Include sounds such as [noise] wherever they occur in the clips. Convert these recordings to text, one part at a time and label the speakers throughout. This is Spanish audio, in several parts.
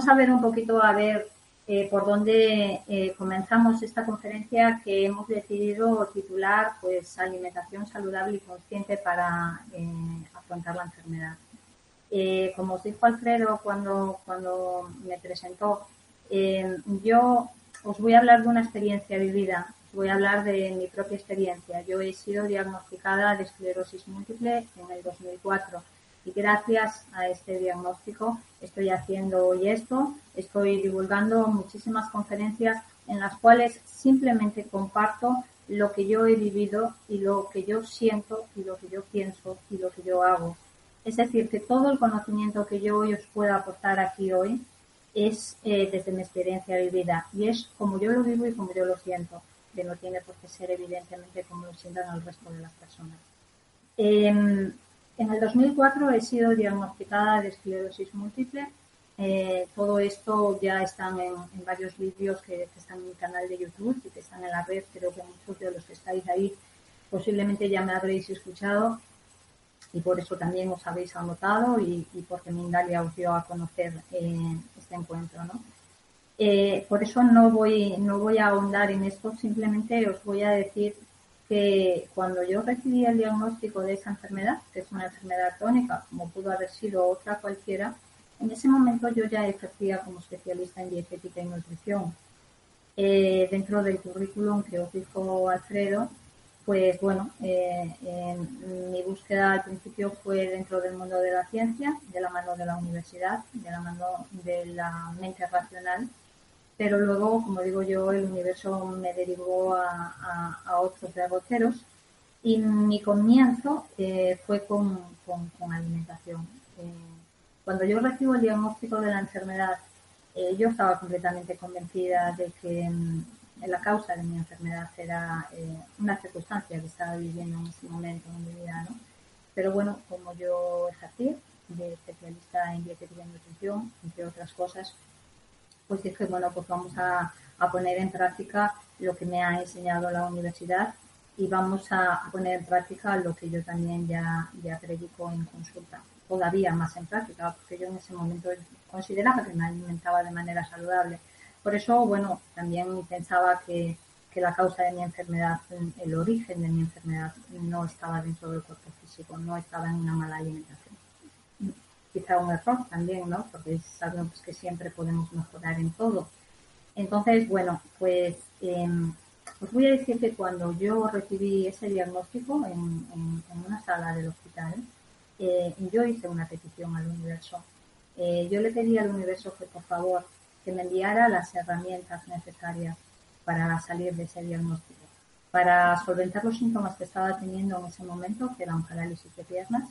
Speaker 1: vamos a ver un poquito a ver eh, por dónde eh, comenzamos esta conferencia que hemos decidido titular pues alimentación saludable y consciente para afrontar la enfermedad. como os dijo Alfredo cuando, cuando me presentó, yo os voy a hablar de una experiencia vivida, os voy a hablar de mi propia experiencia. Yo he sido diagnosticada de esclerosis múltiple en el 2004 y gracias a este diagnóstico estoy haciendo hoy esto, estoy divulgando muchísimas conferencias en las cuales simplemente comparto lo que yo he vivido y lo que yo siento y lo que yo pienso y lo que yo hago. Es decir, que todo el conocimiento que yo hoy os pueda aportar aquí hoy es eh, desde mi experiencia vivida y es como yo lo vivo y como yo lo siento, que no tiene por qué ser evidentemente como lo sientan el resto de las personas. Em, en el 2004 he sido diagnosticada de esclerosis múltiple. Eh, todo esto ya están en, varios vídeos que, están en mi canal de YouTube y que están en la red. Creo que muchos de los que estáis ahí posiblemente ya me habréis escuchado y por eso también os habéis anotado y, porque Mindalia os dio a conocer eh, este encuentro. Eh, por eso no voy, no voy a ahondar en esto, simplemente os voy a decir que cuando yo recibí el diagnóstico de esa enfermedad, que es una enfermedad crónica, como pudo haber sido otra cualquiera, en ese momento yo ya ejercía como especialista en dietética y nutrición. Eh, dentro del currículum que os dijo Alfredo, pues bueno, eh, mi búsqueda al principio fue dentro del mundo de la ciencia, de la mano de la universidad, de la mano de la mente racional pero luego, como digo yo, el universo me derivó a, otros derroteros y mi comienzo eh, fue con, alimentación. Eh, cuando yo recibo el diagnóstico de la enfermedad, eh, yo estaba completamente convencida de que mm, la causa de mi enfermedad era una circunstancia que estaba viviendo en ese momento en mi vida, ¿no? Pero bueno, como yo ejercí de especialista en dietética y nutrición, entre otras cosas, pues dije, bueno, pues vamos a, poner en práctica lo que me ha enseñado la universidad y vamos a, poner en práctica lo que yo también ya, ya predico en consulta. Todavía más en práctica, porque yo en ese momento consideraba que me alimentaba de manera saludable. Por eso, bueno, también pensaba que, que la causa de mi enfermedad, el origen de mi enfermedad, no estaba dentro del cuerpo físico, no estaba en una mala alimentación quizá un error también, ¿no? Porque sabemos que siempre podemos mejorar en todo. Entonces, bueno, pues em, os voy a decir que cuando yo recibí ese diagnóstico en, una sala del hospital, eh, yo hice una petición al universo. Eh, yo le pedí al universo que por favor que me enviara las herramientas necesarias para salir de ese diagnóstico, para solventar los síntomas que estaba teniendo en ese momento, que eran parálisis de piernas,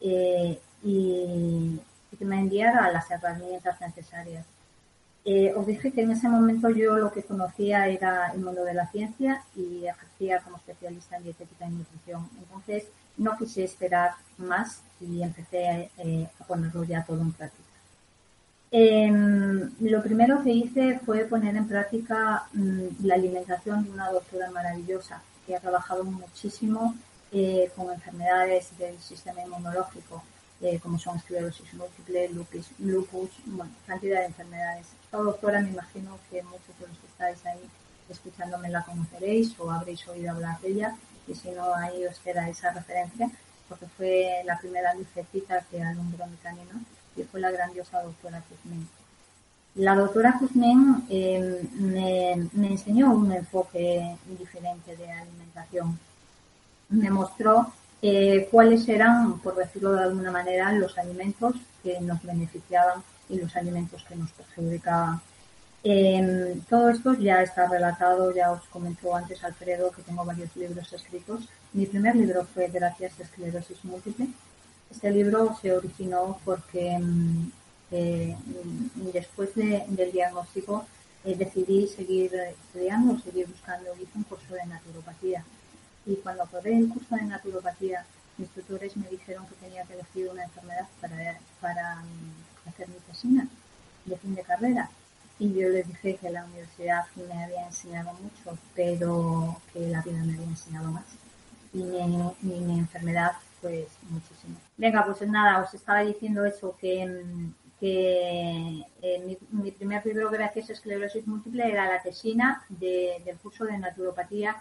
Speaker 1: eh, y, que me enviara las herramientas necesarias. Eh, os dije que en ese momento yo lo que conocía era el mundo de la ciencia y ejercía como especialista en dietética y nutrición. Entonces no quise esperar más y empecé eh, a ponerlo ya todo en práctica. Em, lo primero que hice fue poner en práctica mm, la alimentación de una doctora maravillosa que ha trabajado muchísimo eh, con enfermedades del sistema inmunológico, eh, como son esclerosis múltiple, lupus, lupus, bueno, cantidad de enfermedades. Esta doctora me imagino que muchos de los que estáis ahí escuchándome la conoceréis o habréis oído hablar de ella y si no ahí os queda esa referencia porque fue la primera lucecita que alumbró mi camino y fue la grandiosa doctora Kuzmin. La doctora Kuzmin eh, me, me enseñó un enfoque diferente de alimentación me mostró eh, cuáles eran, por decirlo de alguna manera, los alimentos que nos beneficiaban y los alimentos que nos perjudicaban. Em, todo esto ya está relatado, ya os comentó antes Alfredo que tengo varios libros escritos. Mi primer libro fue Gracias a esclerosis múltiple. Este libro se originó porque em, eh, después del diagnóstico eh, decidí seguir estudiando, seguir buscando, un curso de naturopatía y cuando aprobé el curso de naturopatía, mis tutores me dijeron que tenía que elegir una enfermedad para, para mm, hacer mi tesina de fin de carrera. Y yo les dije que la universidad me había enseñado mucho, pero que la vida me había enseñado más. Y mi, enfermedad, pues muchísimo. Venga, pues nada, os estaba diciendo eso, que, mm, que eh, mi, primer libro, gracias a esclerosis múltiple, era la tesina del curso de naturopatía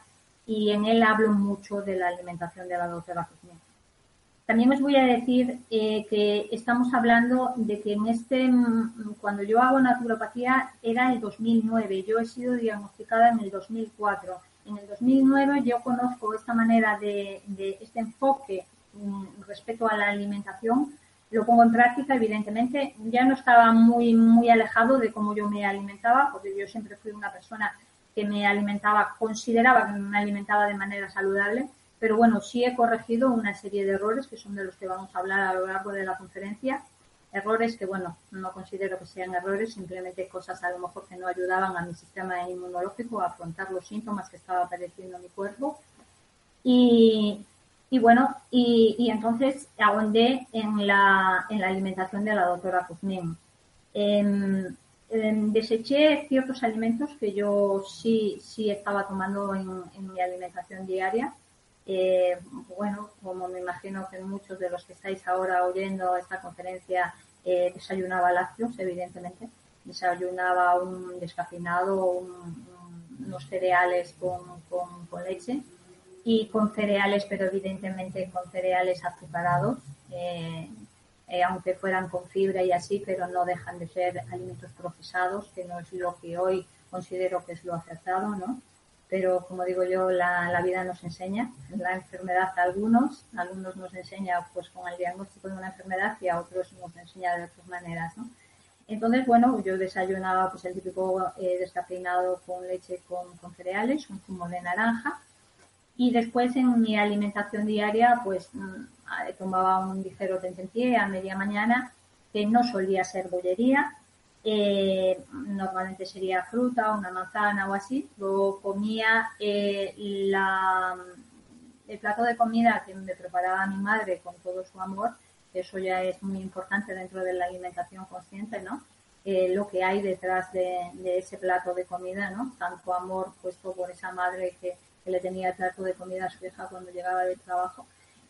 Speaker 1: y en él hablo mucho de la alimentación de la doctora Kuzmin. También os voy a decir eh, que estamos hablando de que en este, mm, cuando yo hago naturopatía era el 2009, yo he sido diagnosticada en el 2004. En el 2009 yo conozco esta manera de, de este enfoque mm, respecto a la alimentación, lo pongo en práctica, evidentemente. Ya no estaba muy, muy alejado de cómo yo me alimentaba, porque yo siempre fui una persona que me alimentaba, consideraba que me alimentaba de manera saludable pero bueno, sí he corregido una serie de errores que son de los que vamos a hablar a lo largo de la conferencia. Errores que, bueno, no considero que sean errores, simplemente cosas a lo mejor que no ayudaban a mi sistema inmunológico a afrontar los síntomas que estaba padeciendo mi cuerpo. Y, bueno, y, entonces ahondé en la, en la alimentación de la doctora Kuzmin. Em, em, deseché ciertos alimentos que yo sí, sí estaba tomando en mi alimentación diaria eh, bueno, como me imagino que muchos de los que estáis ahora oyendo esta conferencia eh, desayunaba lácteos, evidentemente. Desayunaba un descafeinado, unos cereales con, leche y con cereales, pero evidentemente con cereales azucarados, eh, aunque fueran con fibra y así, pero no dejan de ser alimentos procesados, que no es lo que hoy considero que es lo acertado, ¿no? pero como digo yo, la, vida nos enseña, la enfermedad a algunos, a algunos nos enseña pues con el diagnóstico de una enfermedad y a otros nos enseña de otras maneras, ¿no? Entonces, bueno, yo desayunaba pues el típico eh, descafeinado con leche con, con, cereales, un zumo de naranja y después en mi alimentación diaria pues mm, tomaba un ligero tentempié a media mañana que no solía ser bollería, eh, normalmente sería fruta, una manzana o así. Luego comía eh, el plato de comida que me preparaba mi madre con todo su amor, eso ya es muy importante dentro de la alimentación consciente, ¿no? Eh, lo que hay detrás de, ese plato de comida, ¿no? Tanto amor puesto por esa madre que, que le tenía el plato de comida a su hija cuando llegaba del trabajo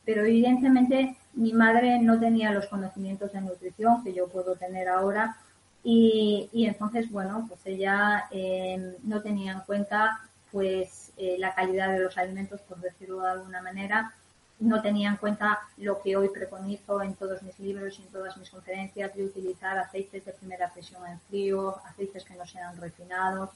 Speaker 1: pero evidentemente mi madre no tenía los conocimientos de nutrición que yo puedo tener ahora y, entonces, bueno, pues ella eh, no tenía en cuenta pues eh, la calidad de los alimentos, por decirlo de alguna manera, no tenía en cuenta lo que hoy preconizo en todos mis libros y en todas mis conferencias de utilizar aceites de primera presión en frío, aceites que no sean refinados.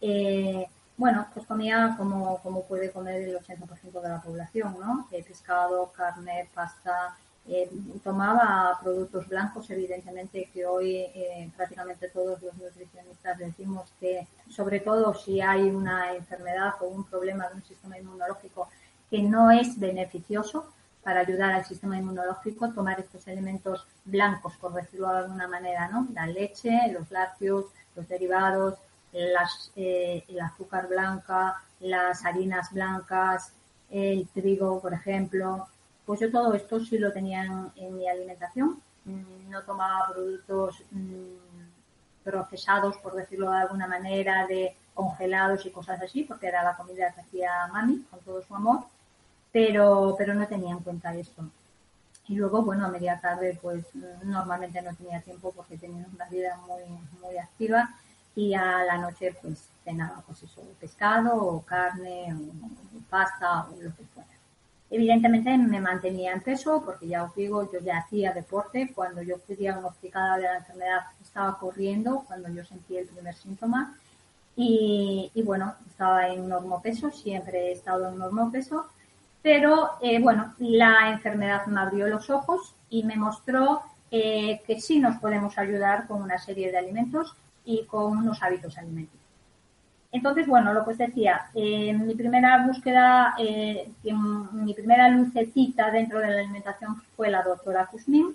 Speaker 1: Eh, bueno, pues comía como, como puede comer el 80% de la población, ¿no? pescado, carne, pasta, eh, tomaba productos blancos, evidentemente que hoy eh, prácticamente todos los nutricionistas decimos que, sobre todo si hay una enfermedad o un problema de un sistema inmunológico que no es beneficioso para ayudar al sistema inmunológico, tomar estos elementos blancos, por decirlo de alguna manera, ¿no? La leche, los lácteos, los derivados, las, eh, el azúcar blanca, las harinas blancas, el trigo, por ejemplo, pues yo todo esto sí lo tenía en, mi alimentación. Mm, no tomaba productos mm, procesados, por decirlo de alguna manera, de congelados y cosas así, porque era la comida que hacía mami con todo su amor, pero, pero no tenía en cuenta esto. Y luego, bueno, a media tarde, pues normalmente no tenía tiempo porque tenía una vida muy, muy activa y a la noche, pues cenaba, pues eso, pescado o carne o pasta o lo que fuera. Evidentemente me mantenía en peso porque ya os digo, yo ya hacía deporte. Cuando yo fui diagnosticada de la enfermedad estaba corriendo cuando yo sentí el primer síntoma. Y, bueno, estaba en peso, siempre he estado en peso. Pero eh, bueno, la enfermedad me abrió los ojos y me mostró eh, que sí nos podemos ayudar con una serie de alimentos y con unos hábitos alimenticios. Entonces, bueno, lo que os decía, eh, mi primera búsqueda, eh, mi primera lucecita dentro de la alimentación fue la doctora Kuzmin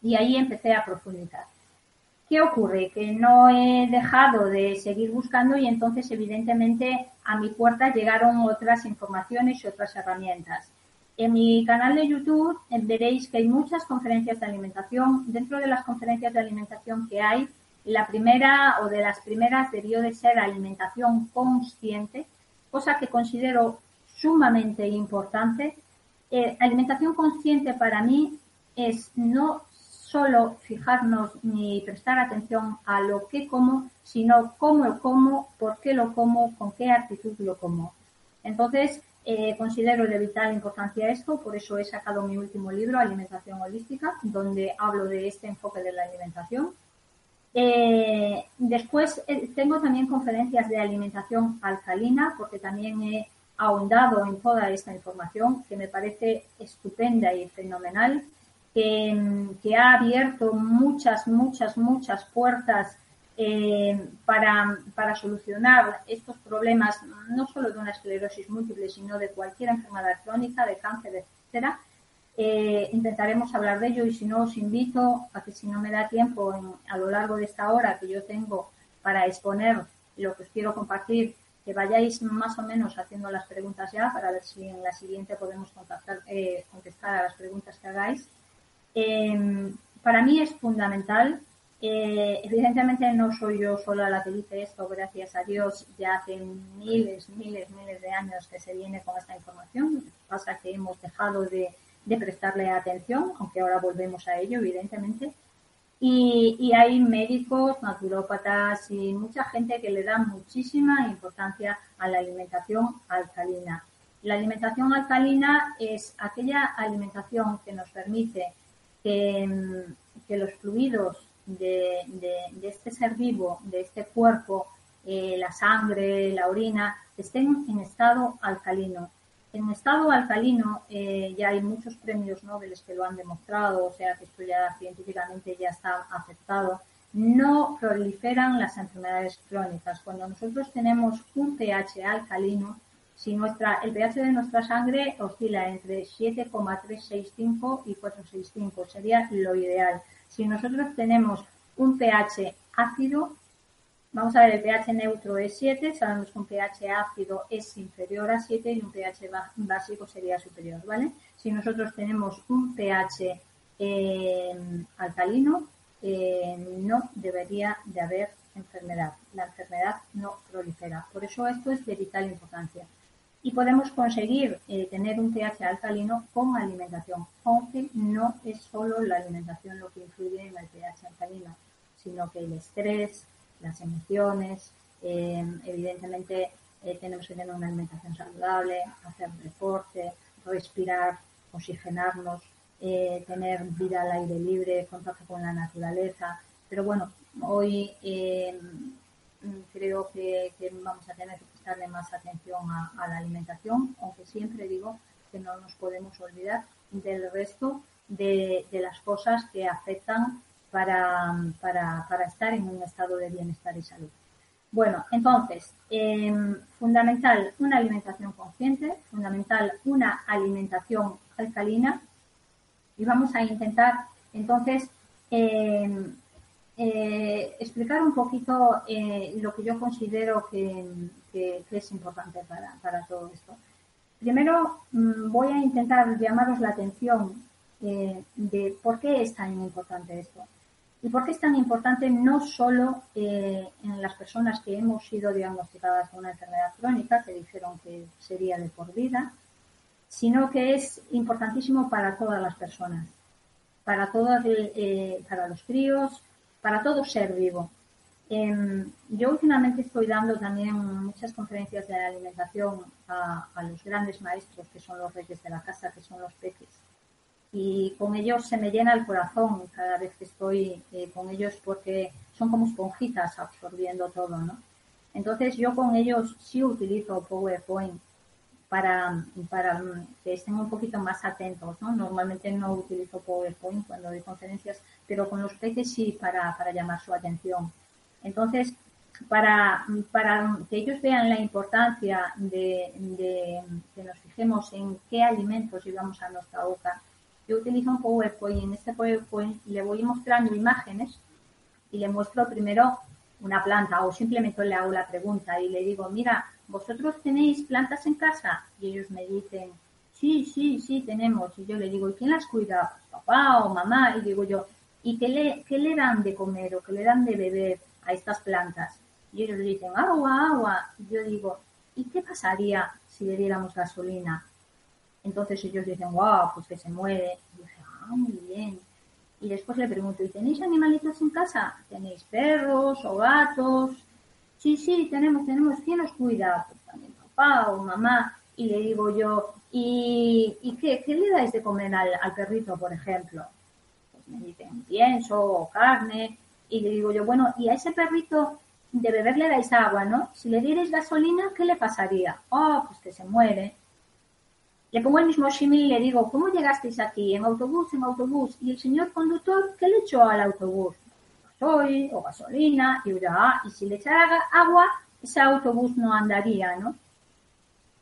Speaker 1: y ahí empecé a profundizar. ¿Qué ocurre? Que no he dejado de seguir buscando y entonces evidentemente a mi puerta llegaron otras informaciones y otras herramientas. En mi canal de YouTube eh, veréis que hay muchas conferencias de alimentación. Dentro de las conferencias de alimentación que hay, la primera o de las primeras debió de ser alimentación consciente, cosa que considero sumamente importante. Eh, alimentación consciente para mí es no solo fijarnos ni prestar atención a lo que como, sino cómo lo como, por qué lo como, con qué actitud lo como. Entonces, eh, considero de vital importancia esto, por eso he sacado mi último libro, Alimentación Holística, donde hablo de este enfoque de la alimentación. Eh, después eh, tengo también conferencias de alimentación alcalina, porque también he ahondado en toda esta información que me parece estupenda y fenomenal, que, ha abierto muchas, muchas, muchas puertas eh, para, para, solucionar estos problemas, no solo de una esclerosis múltiple, sino de cualquier enfermedad crónica, de cáncer, etcétera. Eh, intentaremos hablar de ello y si no os invito a que si no me da tiempo a lo largo de esta hora que yo tengo para exponer lo que os quiero compartir que vayáis más o menos haciendo las preguntas ya para ver si en la siguiente podemos contactar, eh, contestar a las preguntas que hagáis. Em, para mí es fundamental. Eh, evidentemente no soy yo sola la que dice esto, gracias a Dios ya hace miles, miles, miles de años que se viene con esta información. Pasa que hemos dejado de, de prestarle atención, aunque ahora volvemos a ello, evidentemente. Y, hay médicos, naturópatas y mucha gente que le da muchísima importancia a la alimentación alcalina. La alimentación alcalina es aquella alimentación que nos permite que, los fluidos de, este ser vivo, de este cuerpo, eh, la sangre, la orina, estén en estado alcalino en estado alcalino eh, ya hay muchos premios Nobel que lo han demostrado, o sea que esto ya científicamente ya está aceptado. No proliferan las enfermedades crónicas. Cuando nosotros tenemos un pH alcalino, si nuestra, el pH de nuestra sangre oscila entre 7,365 y 465, sería lo ideal. Si nosotros tenemos un pH ácido, Vamos a ver, el pH neutro es 7, sabemos que un pH ácido es inferior a 7 y un pH básico sería superior, ¿vale? Si nosotros tenemos un pH eh, alcalino, eh, no debería de haber enfermedad. La enfermedad no prolifera. Por eso esto es de vital importancia. Y podemos conseguir eh, tener un pH alcalino con alimentación, aunque no es solo la alimentación lo que influye en el pH alcalino, sino que el estrés, las emociones, eh, evidentemente eh, tenemos que tener una alimentación saludable, hacer deporte, respirar, oxigenarnos, eh, tener vida al aire libre, contacto con la naturaleza. Pero bueno, hoy creo que, vamos a tener que prestarle más atención a, la alimentación, aunque siempre digo que no nos podemos olvidar del resto de las cosas que afectan para, para, estar en un estado de bienestar y salud. Bueno, entonces, em, fundamental una alimentación consciente, fundamental una alimentación alcalina y vamos a intentar entonces em, eh, explicar un poquito eh, lo que yo considero que, es importante para, para, todo esto. Primero mm, voy a intentar llamaros la atención eh, de por qué es tan importante esto. ¿Y por qué es tan importante no solo eh, en las personas que hemos sido diagnosticadas con una enfermedad crónica, que dijeron que sería de por vida, sino que es importantísimo para todas las personas, para todos, eh, para los críos, para todo ser vivo. Em, yo últimamente estoy dando también muchas conferencias de alimentación a, a los grandes maestros que son los reyes de la casa, que son los peces y con ellos se me llena el corazón cada vez que estoy eh, con ellos porque son como esponjitas absorbiendo todo, ¿no? Entonces yo con ellos sí utilizo PowerPoint para, para que estén un poquito más atentos, ¿no? Normalmente no utilizo PowerPoint cuando doy conferencias, pero con los peques sí para, para llamar su atención. Entonces, para, para que ellos vean la importancia de, de que nos fijemos en qué alimentos llevamos a nuestra boca, yo utilizo un PowerPoint y en este PowerPoint le voy mostrando imágenes y le muestro primero una planta o simplemente le hago la pregunta y le digo, mira, ¿vosotros tenéis plantas en casa? Y ellos me dicen, sí, sí, sí, tenemos. Y yo le digo, ¿y quién las cuida? ¿Papá o mamá? Y digo yo, ¿y qué le, qué le dan de comer o qué le dan de beber a estas plantas? Y ellos dicen, agua, agua. Y yo digo, ¿y qué pasaría si le diéramos gasolina? Entonces ellos dicen, wow, pues que se mueve. Y dije, ah, muy bien. Y después le pregunto, ¿y tenéis animalitos en casa? ¿Tenéis perros o gatos? Sí, sí, tenemos, tenemos. ¿Quién os cuida? Pues también papá o mamá. Y le digo yo, ¿y, qué, le dais de comer al, perrito, por ejemplo? Pues me dicen pienso o carne. Y le digo yo, bueno, ¿y a ese perrito de beber le dais agua, no? Si le dierais gasolina, ¿qué le pasaría? Oh, pues que se muere. Le pongo el mismo símil y le digo, ¿cómo llegasteis aquí? ¿En autobús? ¿En autobús? Y el señor conductor, ¿qué le echó al autobús? Gasoil o gasolina, y ah, y si le echara agua, ese autobús no andaría, ¿no?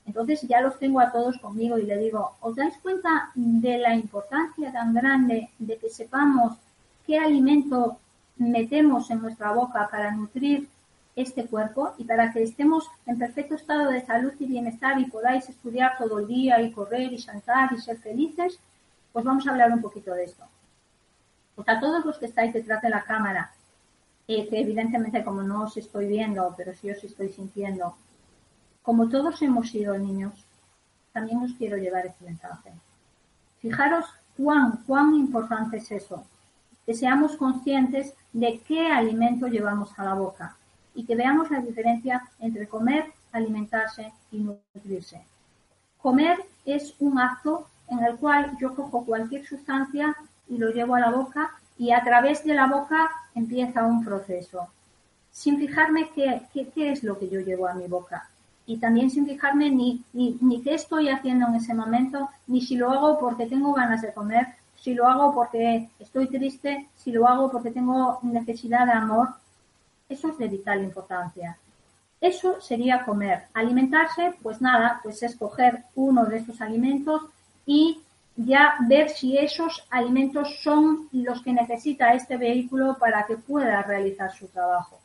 Speaker 1: Entonces ya los tengo a todos conmigo y le digo, ¿os dais cuenta de la importancia tan grande de que sepamos qué alimento metemos en nuestra boca para nutrir este cuerpo y para que estemos en perfecto estado de salud y bienestar y podáis estudiar todo el día y correr y saltar y ser felices, pues vamos a hablar un poquito de esto. Pues a todos los que estáis detrás de la cámara, eh, que evidentemente como no os estoy viendo, pero sí os estoy sintiendo, como todos hemos sido niños, también os quiero llevar este mensaje. Fijaros cuán, cuán importante es eso, que seamos conscientes de qué alimento llevamos a la boca y que veamos la diferencia entre comer, alimentarse y nutrirse. Comer es un acto en el cual yo cojo cualquier sustancia y lo llevo a la boca y a través de la boca empieza un proceso, sin fijarme qué, es lo que yo llevo a mi boca y también sin fijarme ni, ni, ni, qué estoy haciendo en ese momento, ni si lo hago porque tengo ganas de comer, si lo hago porque estoy triste, si lo hago porque tengo necesidad de amor eso es de vital importancia. Eso sería comer. Alimentarse, pues nada, pues escoger uno de estos alimentos y ya ver si esos alimentos son los que necesita este vehículo para que pueda realizar su trabajo.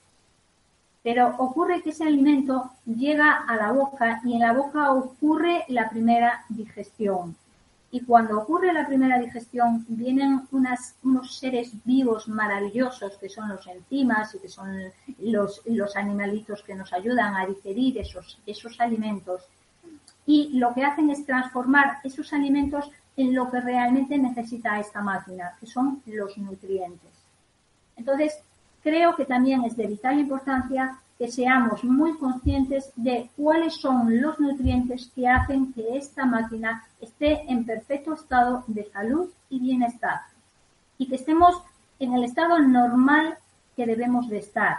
Speaker 1: Pero ocurre que ese alimento llega a la boca y en la boca ocurre la primera digestión. Y cuando ocurre la primera digestión, vienen unos seres vivos maravillosos que son los enzimas y que son los, los animalitos que nos ayudan a digerir esos, esos alimentos. Y lo que hacen es transformar esos alimentos en lo que realmente necesita esta máquina, que son los nutrientes. Entonces, creo que también es de vital importancia que seamos muy conscientes de cuáles son los nutrientes que hacen que esta máquina esté en perfecto estado de salud y bienestar y que estemos en el estado normal que debemos de estar.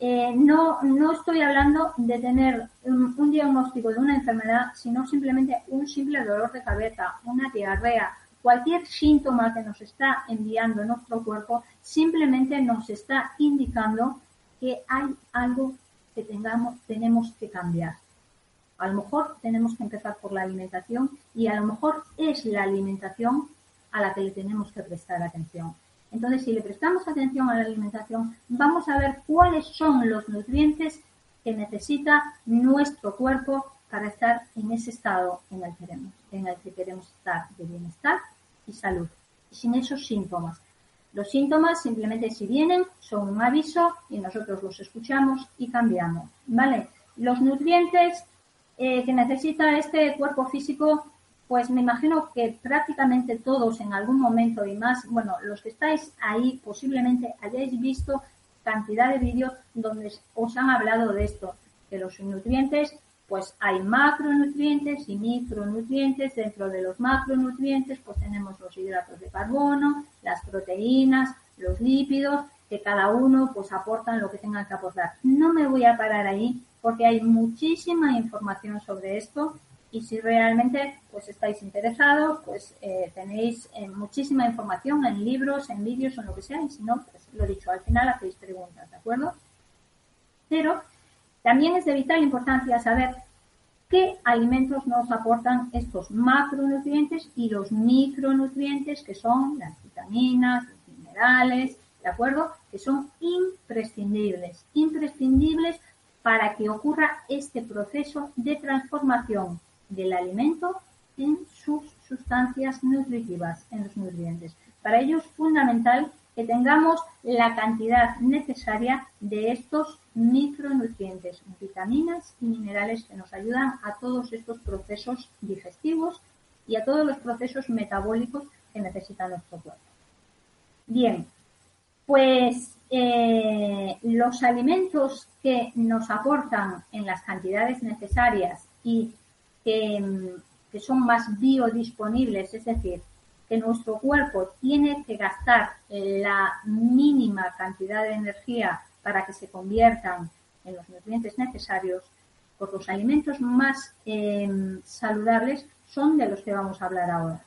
Speaker 1: Eh, no, no estoy hablando de tener un, diagnóstico de una enfermedad, sino simplemente un simple dolor de cabeza, una diarrea, cualquier síntoma que nos está enviando nuestro cuerpo, simplemente nos está indicando que hay algo que tengamos, tenemos que cambiar. A lo mejor tenemos que empezar por la alimentación y a lo mejor es la alimentación a la que le tenemos que prestar atención. Entonces, si le prestamos atención a la alimentación, vamos a ver cuáles son los nutrientes que necesita nuestro cuerpo para estar en ese estado en el que queremos, en el que queremos estar de bienestar y salud, sin esos síntomas. Los síntomas simplemente si vienen son un aviso y nosotros los escuchamos y cambiamos, ¿vale? Los nutrientes eh, que necesita este cuerpo físico, pues me imagino que prácticamente todos en algún momento y más, bueno, los que estáis ahí posiblemente hayáis visto cantidad de vídeos donde os han hablado de esto, que los nutrientes pues hay macronutrientes y micronutrientes. Dentro de los macronutrientes, pues tenemos los hidratos de carbono, las proteínas, los lípidos, que cada uno pues aportan lo que tengan que aportar. No me voy a parar ahí porque hay muchísima información sobre esto y si realmente pues estáis interesados, pues eh, tenéis eh, muchísima información en libros, en vídeos en lo que sea y si no, pues lo dicho, al final hacéis preguntas, ¿de acuerdo? Pero también es de vital importancia saber qué alimentos nos aportan estos macronutrientes y los micronutrientes, que son las vitaminas, los minerales, ¿de acuerdo? Que son imprescindibles, imprescindibles para que ocurra este proceso de transformación del alimento en sus sustancias nutritivas, en los nutrientes. Para ello es fundamental que tengamos la cantidad necesaria de estos micronutrientes, vitaminas y minerales que nos ayudan a todos estos procesos digestivos y a todos los procesos metabólicos que necesita nuestro cuerpo. Bien, pues eh, los alimentos que nos aportan en las cantidades necesarias y que, que son más biodisponibles, es decir, que nuestro cuerpo tiene que gastar la mínima cantidad de energía para que se conviertan en los nutrientes necesarios, pues los alimentos más em, saludables son de los que vamos a hablar ahora.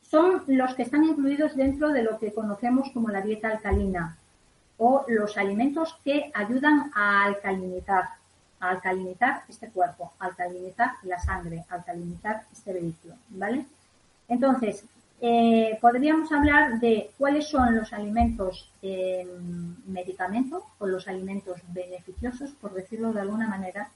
Speaker 1: Son los que están incluidos dentro de lo que conocemos como la dieta alcalina o los alimentos que ayudan a alcalinizar, a alcalinizar este cuerpo, alcalinizar la sangre, alcalinizar este vehículo, ¿vale? Entonces, eh, podríamos hablar de cuáles son los alimentos eh, medicamentos o los alimentos beneficiosos, por decirlo de alguna manera,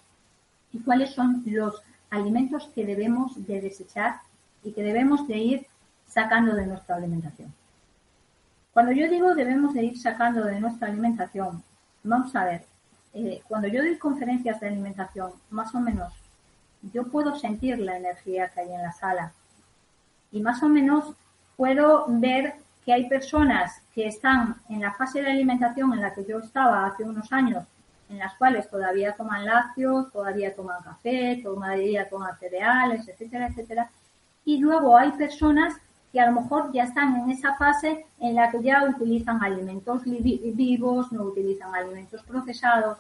Speaker 1: y cuáles son los alimentos que debemos de desechar y que debemos de ir sacando de nuestra alimentación. Cuando yo digo debemos de ir sacando de nuestra alimentación, vamos a ver, eh, cuando yo doy conferencias de alimentación, más o menos, yo puedo sentir la energía que hay en la sala, y más o menos puedo ver que hay personas que están en la fase de alimentación en la que yo estaba hace unos años, en las cuales todavía toman lácteos, todavía toman café, todavía toman cereales, etcétera, etcétera. Y luego hay personas que a lo mejor ya están en esa fase en la que ya utilizan alimentos vivos, no utilizan alimentos procesados.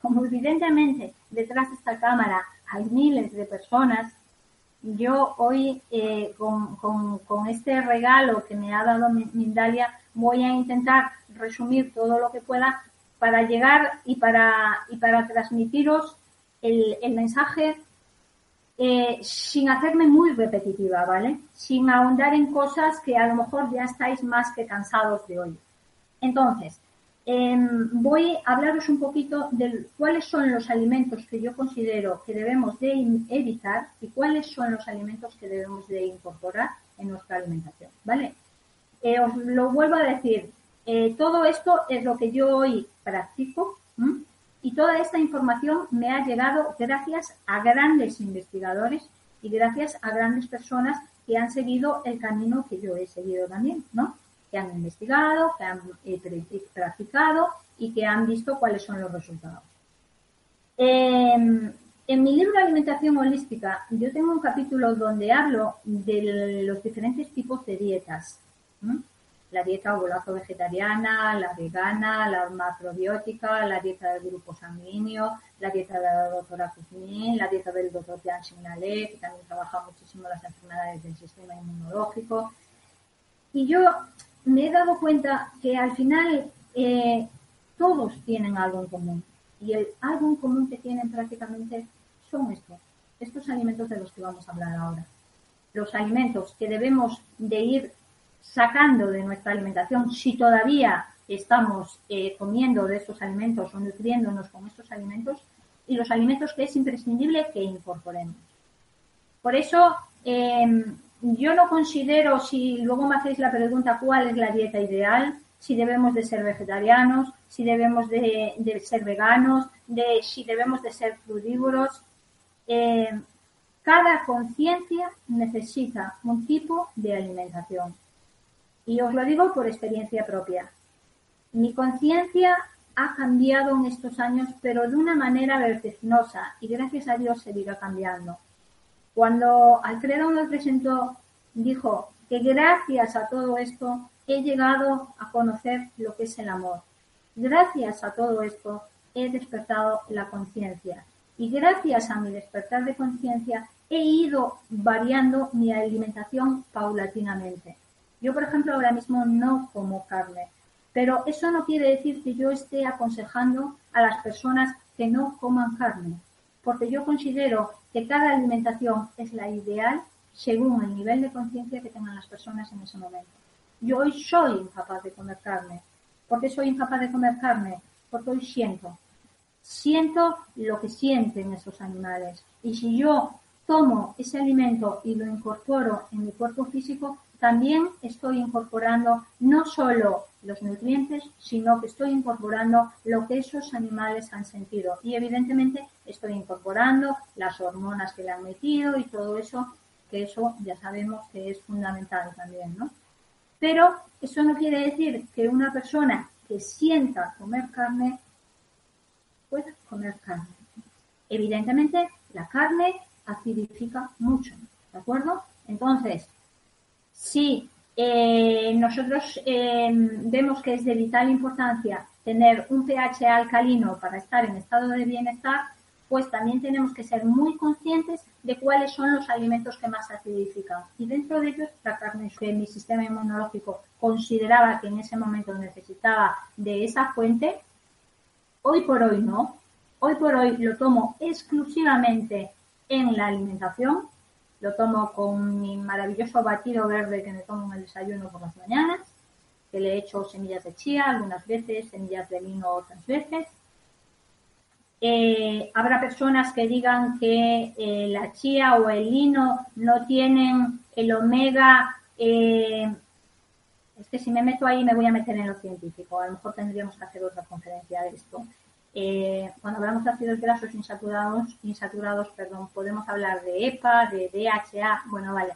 Speaker 1: Como evidentemente detrás de esta cámara hay miles de personas yo hoy eh, con, este regalo que me ha dado Mindalia voy a intentar resumir todo lo que pueda para llegar y para, y para transmitiros el, mensaje eh, sin hacerme muy repetitiva, ¿vale? Sin ahondar en cosas que a lo mejor ya estáis más que cansados de hoy. Entonces, Em, voy a hablaros un poquito de cuáles son los alimentos que yo considero que debemos de evitar y cuáles son los alimentos que debemos de incorporar en nuestra alimentación, ¿vale? Eh, os lo vuelvo a decir, eh, todo esto es lo que yo hoy practico y toda esta información me ha llegado gracias a grandes investigadores y gracias a grandes personas que han seguido el camino que yo he seguido también, ¿no? Que han investigado, que han eh, practicado y que han visto cuáles son los resultados. Em, en mi libro Alimentación Holística, yo tengo un capítulo donde hablo de los diferentes tipos de dietas. La dieta ovulazo vegetariana, la vegana, la macrobiótica, la dieta del grupo sanguíneo, la dieta de la doctora Kuzmin, la dieta del doctor Jan que también trabaja muchísimo las enfermedades del sistema inmunológico. Y yo me he dado cuenta que al final eh, todos tienen algo en común. Y el algo en común que tienen prácticamente son estos, estos alimentos de los que vamos a hablar ahora. Los alimentos que debemos de ir sacando de nuestra alimentación si todavía estamos eh, comiendo de estos alimentos o nutriéndonos con estos alimentos y los alimentos que es imprescindible que incorporemos. Por eso, em, yo no considero, si luego me hacéis la pregunta cuál es la dieta ideal, si debemos de ser vegetarianos, si debemos de, ser veganos, si debemos de ser frugívoros. Eh, cada conciencia necesita un tipo de alimentación. Y os lo digo por experiencia propia. Mi conciencia ha cambiado en estos años, pero de una manera vertiginosa y gracias a Dios seguirá cambiando. Cuando Alfredo nos presentó, dijo que gracias a todo esto he llegado a conocer lo que es el amor. Gracias a todo esto he despertado la conciencia. Y gracias a mi despertar de conciencia he ido variando mi alimentación paulatinamente. Yo, por ejemplo, ahora mismo no como carne, pero eso no quiere decir que yo esté aconsejando a las personas que no coman carne, porque yo considero que cada alimentación es la ideal según el nivel de conciencia que tengan las personas en ese momento. Yo hoy soy incapaz de comer carne. ¿Por qué soy incapaz de comer carne? Porque hoy siento. Siento lo que sienten esos animales. Y si yo tomo ese alimento y lo incorporo en mi cuerpo físico, también estoy incorporando no solo los nutrientes, sino que estoy incorporando lo que esos animales han sentido. Y evidentemente estoy incorporando las hormonas que le han metido y todo eso, que eso ya sabemos que es fundamental también, ¿no? Pero eso no quiere decir que una persona que sienta comer carne pueda comer carne. Evidentemente, la carne acidifica mucho, ¿de acuerdo? Entonces, si eh, nosotros eh, vemos que es de vital importancia tener un pH alcalino para estar en estado de bienestar, pues también tenemos que ser muy conscientes de cuáles son los alimentos que más acidifican. Y dentro de ellos, la carne que mi sistema inmunológico consideraba que en ese momento necesitaba de esa fuente, hoy por hoy no. Hoy por hoy lo tomo exclusivamente en la alimentación. Lo tomo con mi maravilloso batido verde que me tomo en el desayuno por las mañanas, que le echo semillas de chía algunas veces, semillas de lino otras veces eh, habrá personas que digan que eh, la chía o el lino no tienen el omega. Eh, es que si me meto ahí me voy a meter en lo científico. A lo mejor tendríamos que hacer otra conferencia de esto. Cuando hablamos de ácidos grasos insaturados, insaturados, perdón, podemos hablar de EPA, de DHA. Bueno, vale.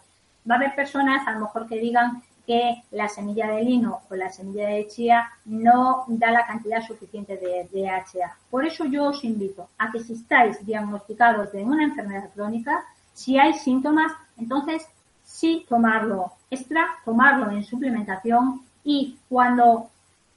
Speaker 1: Va a haber personas a lo mejor que digan que la semilla de lino o la semilla de chía no da la cantidad suficiente de DHA. Por eso yo os invito a que si estáis diagnosticados de una enfermedad crónica, si hay síntomas, entonces sí tomarlo extra, tomarlo en suplementación y cuando,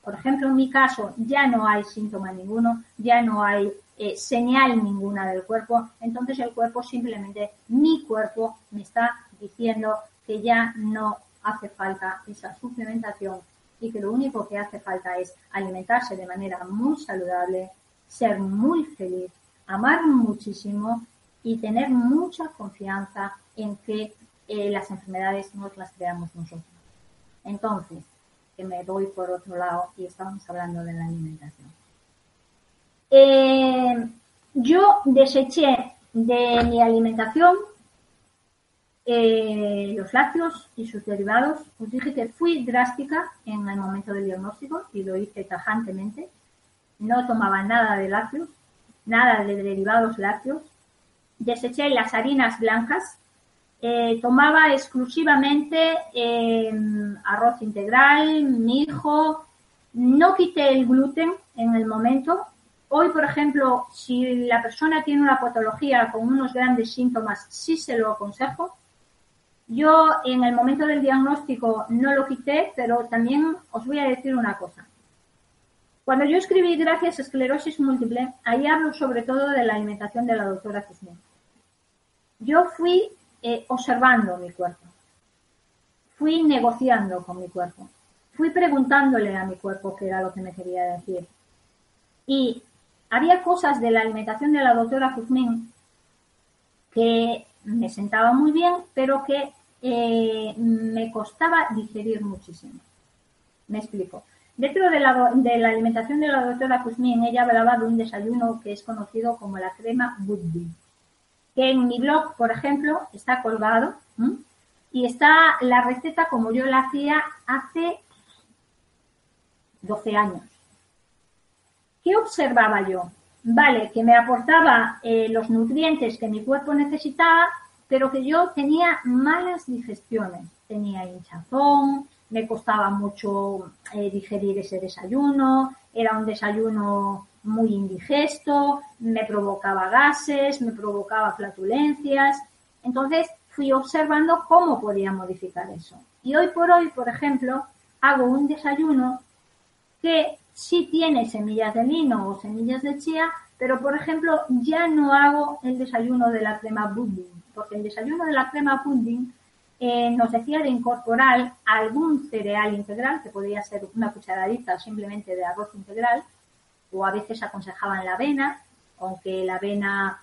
Speaker 1: por ejemplo, en mi caso ya no hay síntoma ninguno, ya no hay eh, señal ninguna del cuerpo, entonces el cuerpo simplemente, mi cuerpo me está diciendo que ya no hace falta esa suplementación y que lo único que hace falta es alimentarse de manera muy saludable, ser muy feliz, amar muchísimo y tener mucha confianza en que eh, las enfermedades nos las creamos nosotros. Entonces, que me voy por otro lado y estamos hablando de la alimentación. Eh, yo deseché de mi alimentación eh, los lácteos y sus derivados, os dije que fui drástica en el momento del diagnóstico y lo hice tajantemente. No tomaba nada de lácteos, nada de derivados lácteos. Deseché las harinas blancas. Eh, tomaba exclusivamente em, arroz integral, mijo. No quité el gluten en el momento. Hoy, por ejemplo, si la persona tiene una patología con unos grandes síntomas, sí se lo aconsejo yo en el momento del diagnóstico no lo quité, pero también os voy a decir una cosa. Cuando yo escribí Gracias esclerosis múltiple, ahí hablo sobre todo de la alimentación de la doctora Cisne. Yo fui eh, observando mi cuerpo, fui negociando con mi cuerpo, fui preguntándole a mi cuerpo qué era lo que me quería decir. Y había cosas de la alimentación de la doctora Juzmín que me sentaba muy bien, pero que eh, me costaba digerir muchísimo. Me explico. Dentro de la, alimentación de la doctora Kuzmin, ella hablaba de un desayuno que es conocido como la crema Woodby, que en mi blog, por ejemplo, está colgado y está la receta como yo la hacía hace 12 años. ¿Qué observaba yo? vale, que me aportaba eh, los nutrientes que mi cuerpo necesitaba, pero que yo tenía malas digestiones. Tenía hinchazón, me costaba mucho eh, digerir ese desayuno, era un desayuno muy indigesto, me provocaba gases, me provocaba flatulencias. Entonces fui observando cómo podía modificar eso. Y hoy por hoy, por ejemplo, hago un desayuno que sí tiene semillas de lino o semillas de chía, pero por ejemplo ya no hago el desayuno de la crema pudding, porque el desayuno de la crema pudding eh, nos decía de incorporar algún cereal integral, que podría ser una cucharadita simplemente de arroz integral, o a veces aconsejaban la avena, aunque la avena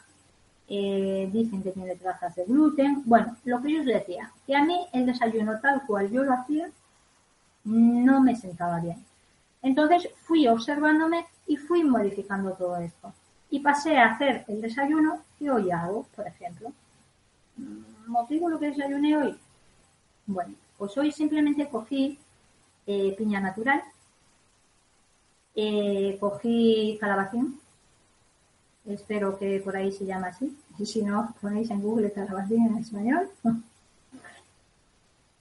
Speaker 1: eh, dicen que tiene trazas de gluten. Bueno, lo que yo os decía, que a mí el desayuno tal cual yo lo hacía no me sentaba bien. Entonces fui observándome y fui modificando todo esto. Y pasé a hacer el desayuno que hoy hago, por ejemplo. ¿Motivo lo que desayuné hoy? Bueno, pues hoy simplemente cogí eh, piña natural, eh, cogí calabacín, espero que por ahí se llama así, y si no, ponéis en Google calabacín en español. [laughs]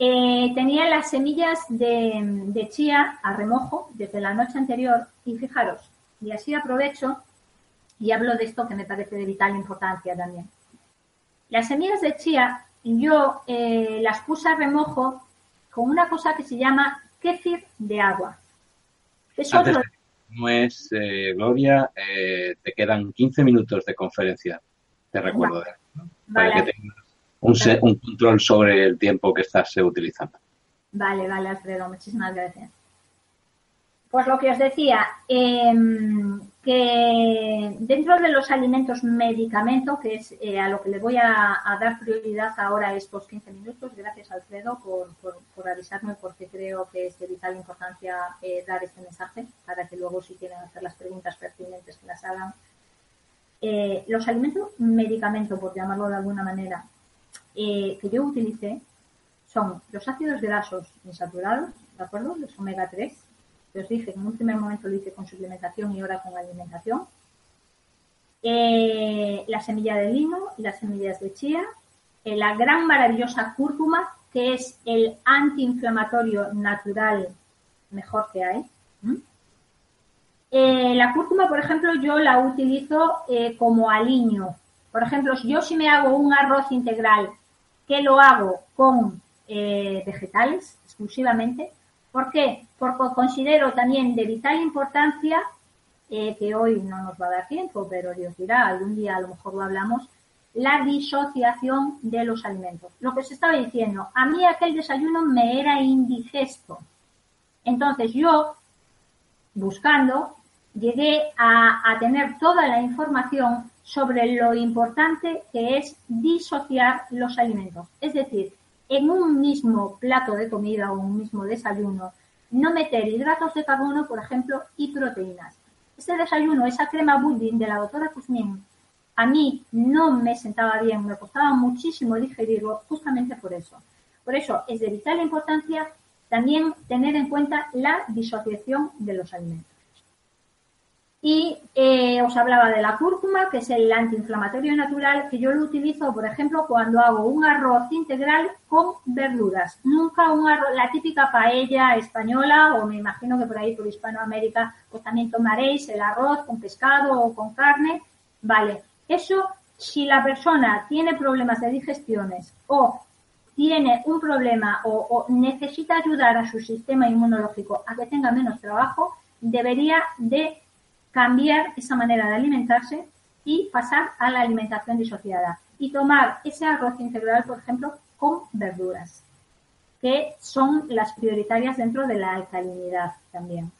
Speaker 1: Eh, tenía las semillas de, chía a remojo desde la noche anterior y fijaros, y así aprovecho y hablo de esto que me parece de vital importancia también. Las semillas de chía yo eh, las puse a remojo con una cosa que se llama kéfir de agua.
Speaker 2: Es No es, eh, Gloria, te quedan 15 minutos de conferencia, te recuerdo. Para que tengas un, un, control sobre el tiempo que estás utilizando.
Speaker 1: Vale, vale, Alfredo, muchísimas gracias. Pues lo que os decía, em, que dentro de los alimentos medicamento, que es eh, a lo que le voy a, dar prioridad ahora estos 15 minutos, gracias Alfredo por, por, avisarme porque creo que es de vital importancia eh, dar este mensaje para que luego si quieren hacer las preguntas pertinentes que las hagan. Eh, los alimentos medicamento, por llamarlo de alguna manera, que yo utilicé son los ácidos grasos insaturados, ¿de acuerdo? Los omega 3, os dije en un primer momento lo hice con suplementación y ahora con alimentación. Eh, la semilla de lino las semillas de chía. Eh, la gran maravillosa cúrcuma, que es el antiinflamatorio natural mejor que hay. Eh, la cúrcuma, por ejemplo, yo la utilizo como aliño. Por ejemplo, yo si me hago un arroz integral, que lo hago con vegetales exclusivamente, ¿Por qué? Porque considero también de vital importancia, eh, que hoy no nos va a dar tiempo, pero Dios dirá, algún día a lo mejor lo hablamos, la disociación de los alimentos. Lo que se estaba diciendo, a mí aquel desayuno me era indigesto. Entonces yo, buscando, llegué a, a tener toda la información sobre lo importante que es disociar los alimentos. Es decir, en un mismo plato de comida o un mismo desayuno, no meter hidratos de carbono, por ejemplo, y proteínas. Este desayuno, esa crema budín de la doctora Kuzmin, a mí no me sentaba bien, me costaba muchísimo digerirlo justamente por eso. Por eso es de vital importancia también tener en cuenta la disociación de los alimentos. Y eh, os hablaba de la cúrcuma, que es el antiinflamatorio natural, que yo lo utilizo, por ejemplo, cuando hago un arroz integral con verduras. Nunca un arroz, la típica paella española, o me imagino que por ahí por Hispanoamérica, pues también tomaréis el arroz con pescado o con carne. Vale, eso si la persona tiene problemas de digestiones o tiene un problema o, o necesita ayudar a su sistema inmunológico a que tenga menos trabajo, debería de cambiar esa manera de alimentarse y pasar a la alimentación disociada y tomar ese arroz integral, por ejemplo, con verduras, que son las prioritarias dentro de la alcalinidad también.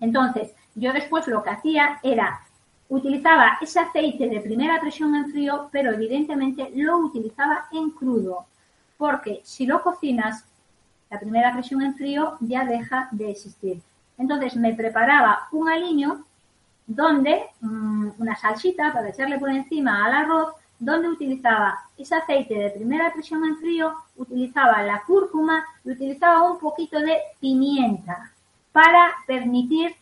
Speaker 1: Entonces, yo después lo que hacía era utilizaba ese aceite de primera presión en frío, pero evidentemente lo utilizaba en crudo, porque si lo cocinas, la primera presión en frío ya deja de existir. Entonces me preparaba un aliño donde mm, una salsita para echarle por encima al arroz, donde utilizaba ese aceite de primera presión en frío, utilizaba la cúrcuma y utilizaba un poquito de pimienta para permitir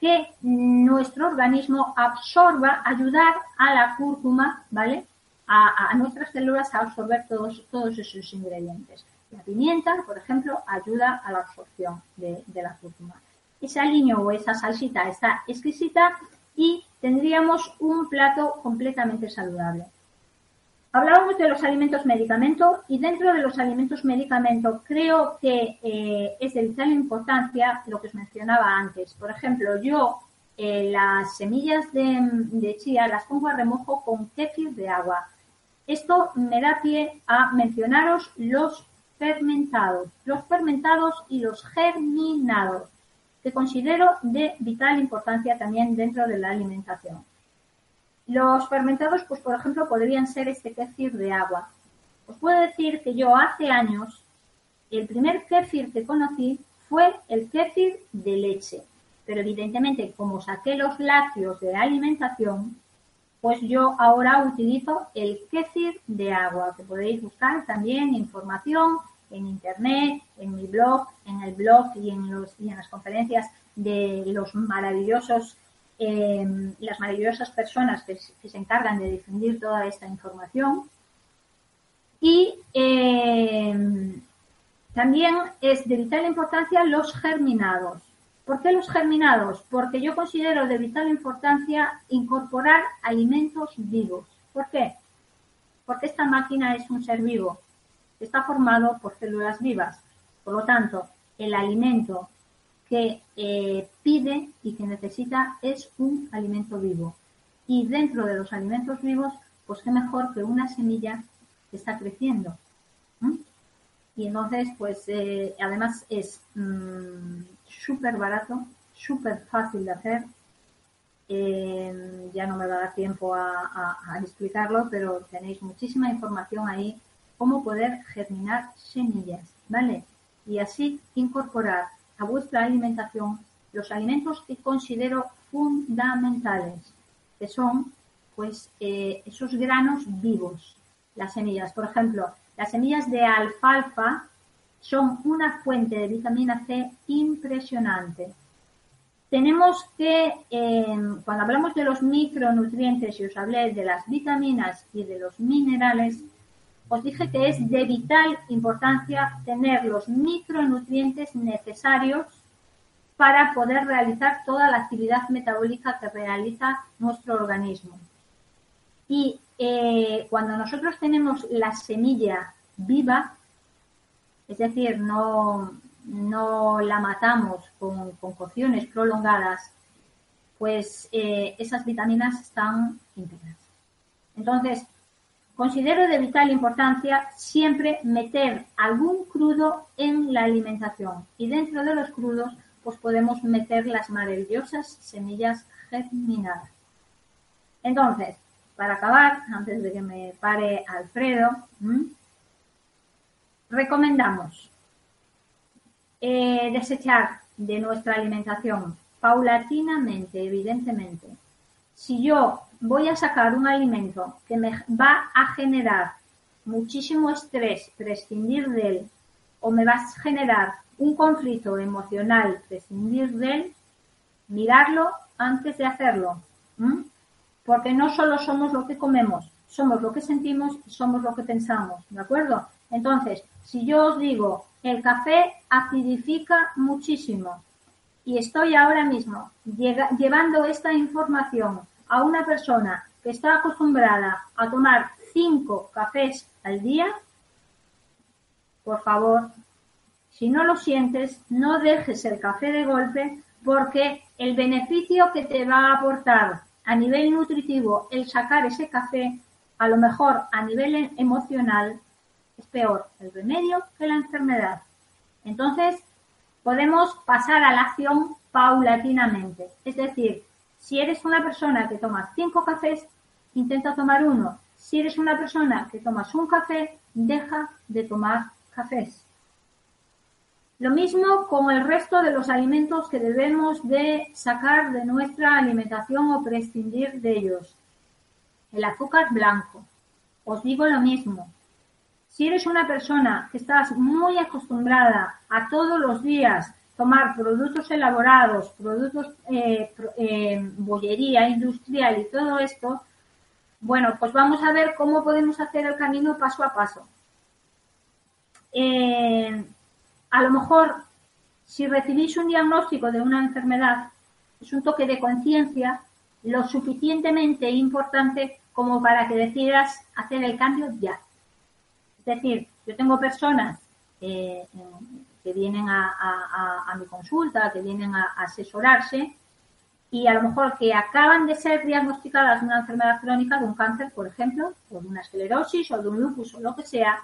Speaker 1: que nuestro organismo absorba, ayudar a la cúrcuma, ¿vale? A, nuestras células a absorber todos, esos ingredientes. La pimienta, por ejemplo, ayuda a la absorción de la cúrcuma ese aliño o esa salsita está exquisita y tendríamos un plato completamente saludable. Hablábamos de los alimentos medicamentos y dentro de los alimentos medicamentos creo que eh, es de vital importancia lo que os mencionaba antes. Por ejemplo, yo eh, las semillas de, de, chía las pongo a remojo con kéfir de agua. Esto me da pie a mencionaros los fermentados, los fermentados y los germinados considero de vital importancia también dentro de la alimentación. Los fermentados, pues por ejemplo, podrían ser este kéfir de agua. Os puedo decir que yo hace años, el primer kéfir que conocí fue el kéfir de leche. Pero evidentemente, como saqué los lácteos de alimentación, pues yo ahora utilizo el kéfir de agua, que podéis buscar también información en internet, en mi blog, en el blog y en, los, y en las conferencias de los maravillosos, em, las maravillosas personas que, se encargan de difundir toda esta información. Y em, También es de vital importancia los germinados. ¿Por qué los germinados? Porque yo considero de vital importancia incorporar alimentos vivos. ¿Por qué? Porque esta máquina es un ser vivo. Está formado por células vivas. Por lo tanto, el alimento que eh, pide y que necesita es un alimento vivo. Y dentro de los alimentos vivos, pues qué mejor que una semilla que está creciendo. Y entonces, pues eh, además es mm, súper barato, súper fácil de hacer. Eh, ya no me va a dar tiempo a, explicarlo, pero tenéis muchísima información ahí, cómo poder germinar semillas, ¿vale? Y así incorporar a vuestra alimentación los alimentos que considero fundamentales, que son pues eh, esos granos vivos, las semillas. Por ejemplo, las semillas de alfalfa son una fuente de vitamina C impresionante. Tenemos que, em, cuando hablamos de los micronutrientes y os hablé de las vitaminas y de los minerales, os dije que es de vital importancia tener los micronutrientes necesarios para poder realizar toda la actividad metabólica que realiza nuestro organismo. Y eh, cuando nosotros tenemos la semilla viva, es decir, no, no la matamos con, con cocciones prolongadas, pues eh, esas vitaminas están íntegras. Entonces, considero de vital importancia siempre meter algún crudo en la alimentación y dentro de los crudos pues podemos meter las maravillosas semillas germinadas. Entonces, para acabar, antes de que me pare Alfredo, recomendamos eh, desechar de nuestra alimentación paulatinamente, evidentemente. Si yo voy a sacar un alimento que me va a generar muchísimo estrés, prescindir de él, o me va a generar un conflicto emocional, prescindir de él, mirarlo antes de hacerlo. Porque no solo somos lo que comemos, somos lo que sentimos y somos lo que pensamos, ¿de acuerdo? Entonces, si yo os digo, el café acidifica muchísimo y estoy ahora mismo llevando esta información a una persona que está acostumbrada a tomar cinco cafés al día, por favor, si no lo sientes, no dejes el café de golpe porque el beneficio que te va a aportar a nivel nutritivo el sacar ese café, a lo mejor a nivel emocional, es peor el remedio que la enfermedad. Entonces, podemos pasar a la acción paulatinamente. Es decir, si eres una persona que toma cinco cafés, intenta tomar uno. Si eres una persona que tomas un café, deja de tomar cafés. Lo mismo con el resto de los alimentos que debemos de sacar de nuestra alimentación o prescindir de ellos. El azúcar blanco. Os digo lo mismo. Si eres una persona que estás muy acostumbrada a todos los días tomar productos elaborados, productos, eh, eh, bollería industrial y todo esto, bueno, pues vamos a ver cómo podemos hacer el camino paso a paso. Eh, a lo mejor, si recibís un diagnóstico de una enfermedad, es un toque de conciencia lo suficientemente importante como para que decidas hacer el cambio ya. Es decir, yo tengo personas eh, que vienen a, mi consulta, que vienen a, asesorarse y a lo mejor que acaban de ser diagnosticadas de una enfermedad crónica, de un cáncer, por ejemplo, o de una esclerosis o de un lupus o lo que sea,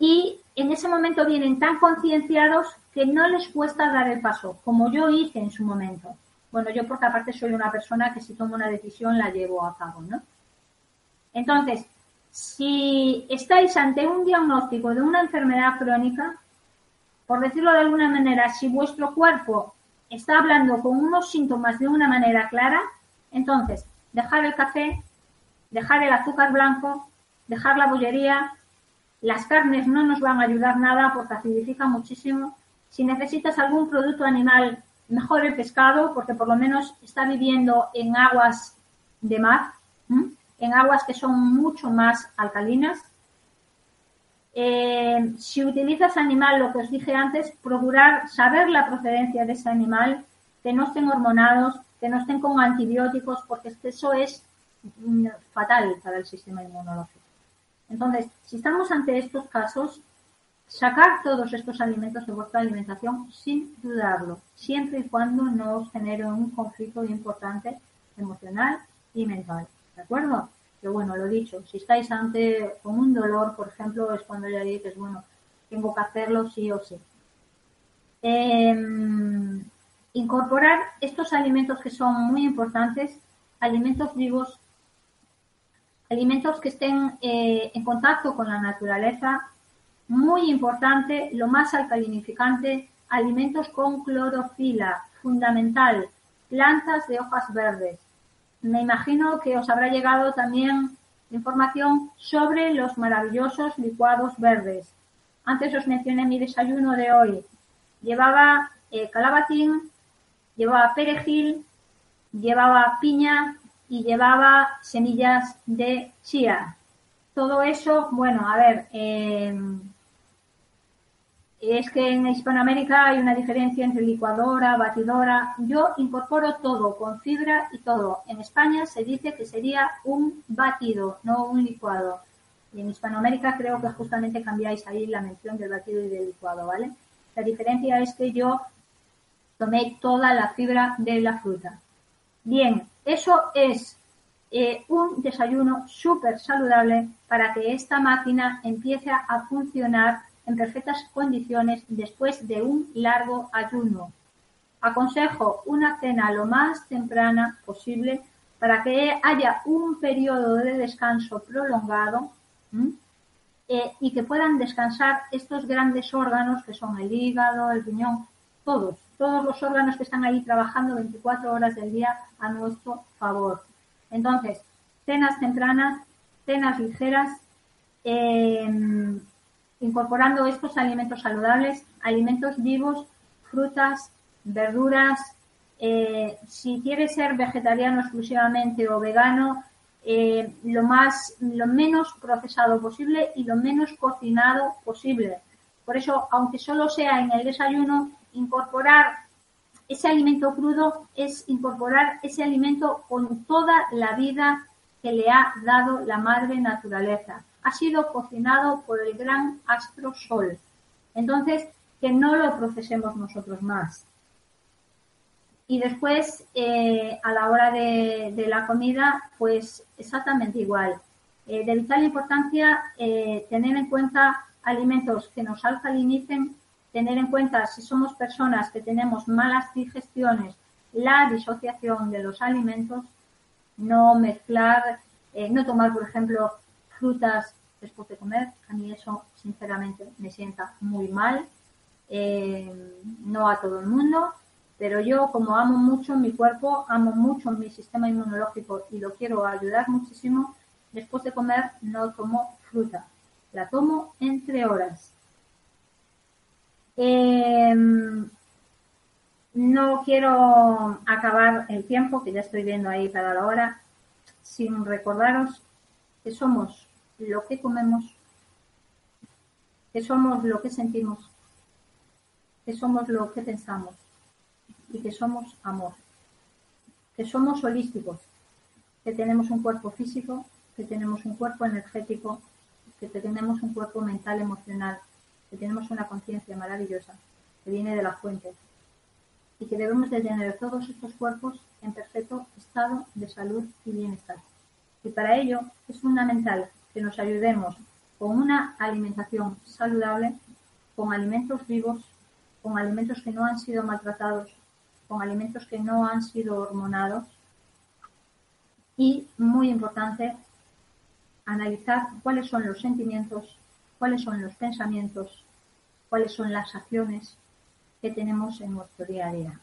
Speaker 1: y en ese momento vienen tan concienciados que no les cuesta dar el paso, como yo hice en su momento. Bueno, yo porque aparte soy una persona que si tomo una decisión la llevo a cabo, ¿no? Entonces, si estáis ante un diagnóstico de una enfermedad crónica, por decirlo de alguna manera, si vuestro cuerpo está hablando con unos síntomas de una manera clara, entonces dejar el café, dejar el azúcar blanco, dejar la bollería, las carnes no nos van a ayudar nada porque acidifica muchísimo. Si necesitas algún producto animal, mejor el pescado porque por lo menos está viviendo en aguas de mar en aguas que son mucho más alcalinas. Eh, si utilizas animal, lo que os dije antes, procurar saber la procedencia de ese animal, que no estén hormonados, que no estén con antibióticos, porque eso es mm, fatal para el sistema inmunológico. Entonces, si estamos ante estos casos, sacar todos estos alimentos de vuestra alimentación sin dudarlo, siempre y cuando no os genere un conflicto importante emocional y mental. ¿De acuerdo? que bueno, lo dicho, si estáis ante con un dolor, por ejemplo, es cuando ya dices, bueno, tengo que hacerlo sí o sí. Em, incorporar estos alimentos que son muy importantes, alimentos vivos, alimentos que estén eh, en contacto con la naturaleza, muy importante, lo más alcalinificante, alimentos con clorofila, fundamental, plantas de hojas verdes, me imagino que os habrá llegado también información sobre los maravillosos licuados verdes. Antes os mencioné mi desayuno de hoy. Llevaba eh, calabacín, llevaba perejil, llevaba piña y llevaba semillas de chía. Todo eso, bueno, a ver, eh, es que en Hispanoamérica hay una diferencia entre licuadora, batidora. Yo incorporo todo, con fibra y todo. En España se dice que sería un batido, no un licuado. Y en Hispanoamérica creo que justamente cambiáis ahí la mención del batido y del licuado, ¿vale? La diferencia es que yo tomé toda la fibra de la fruta. Bien, eso es eh, un desayuno súper saludable para que esta máquina empiece a funcionar en perfectas condiciones después de un largo ayuno. Aconsejo una cena lo más temprana posible para que haya un periodo de descanso prolongado eh, y que puedan descansar estos grandes órganos que son el hígado, el riñón, todos, todos los órganos que están ahí trabajando 24 horas del día a nuestro favor. Entonces, cenas tempranas, cenas ligeras, eh, incorporando estos alimentos saludables, alimentos vivos, frutas, verduras. Eh, si quieres ser vegetariano exclusivamente o vegano, eh, lo más, lo menos procesado posible y lo menos cocinado posible. Por eso, aunque solo sea en el desayuno, incorporar ese alimento crudo es incorporar ese alimento con toda la vida que le ha dado la madre naturaleza ha sido cocinado por el gran astro Sol. Entonces, que no lo procesemos nosotros más. Y después, eh, a la hora de, la comida, pues exactamente igual. Eh, de vital importancia eh, tener en cuenta alimentos que nos alcalinicen, tener en cuenta si somos personas que tenemos malas digestiones, la disociación de los alimentos, no mezclar, no tomar, por ejemplo, frutas después de comer. A mí eso, sinceramente, me sienta muy mal. Eh, no a todo el mundo, pero yo como amo mucho mi cuerpo, amo mucho mi sistema inmunológico y lo quiero ayudar muchísimo, después de comer no tomo fruta. La tomo entre horas. Em, no quiero acabar el tiempo, que ya estoy viendo ahí para la hora, sin recordaros que somos lo que comemos, que somos lo que sentimos, que somos lo que pensamos y que somos amor, que somos holísticos, que tenemos un cuerpo físico, que tenemos un cuerpo energético, que tenemos un cuerpo mental, emocional, que tenemos una conciencia maravillosa que viene de la fuente y que debemos de tener todos estos cuerpos en perfecto estado de salud y bienestar. Y para ello es fundamental que nos ayudemos con una alimentación saludable, con alimentos vivos, con alimentos que no han sido maltratados, con alimentos que no han sido hormonados y, muy importante, analizar cuáles son los sentimientos, cuáles son los pensamientos, cuáles son las acciones que tenemos en nuestro día a día.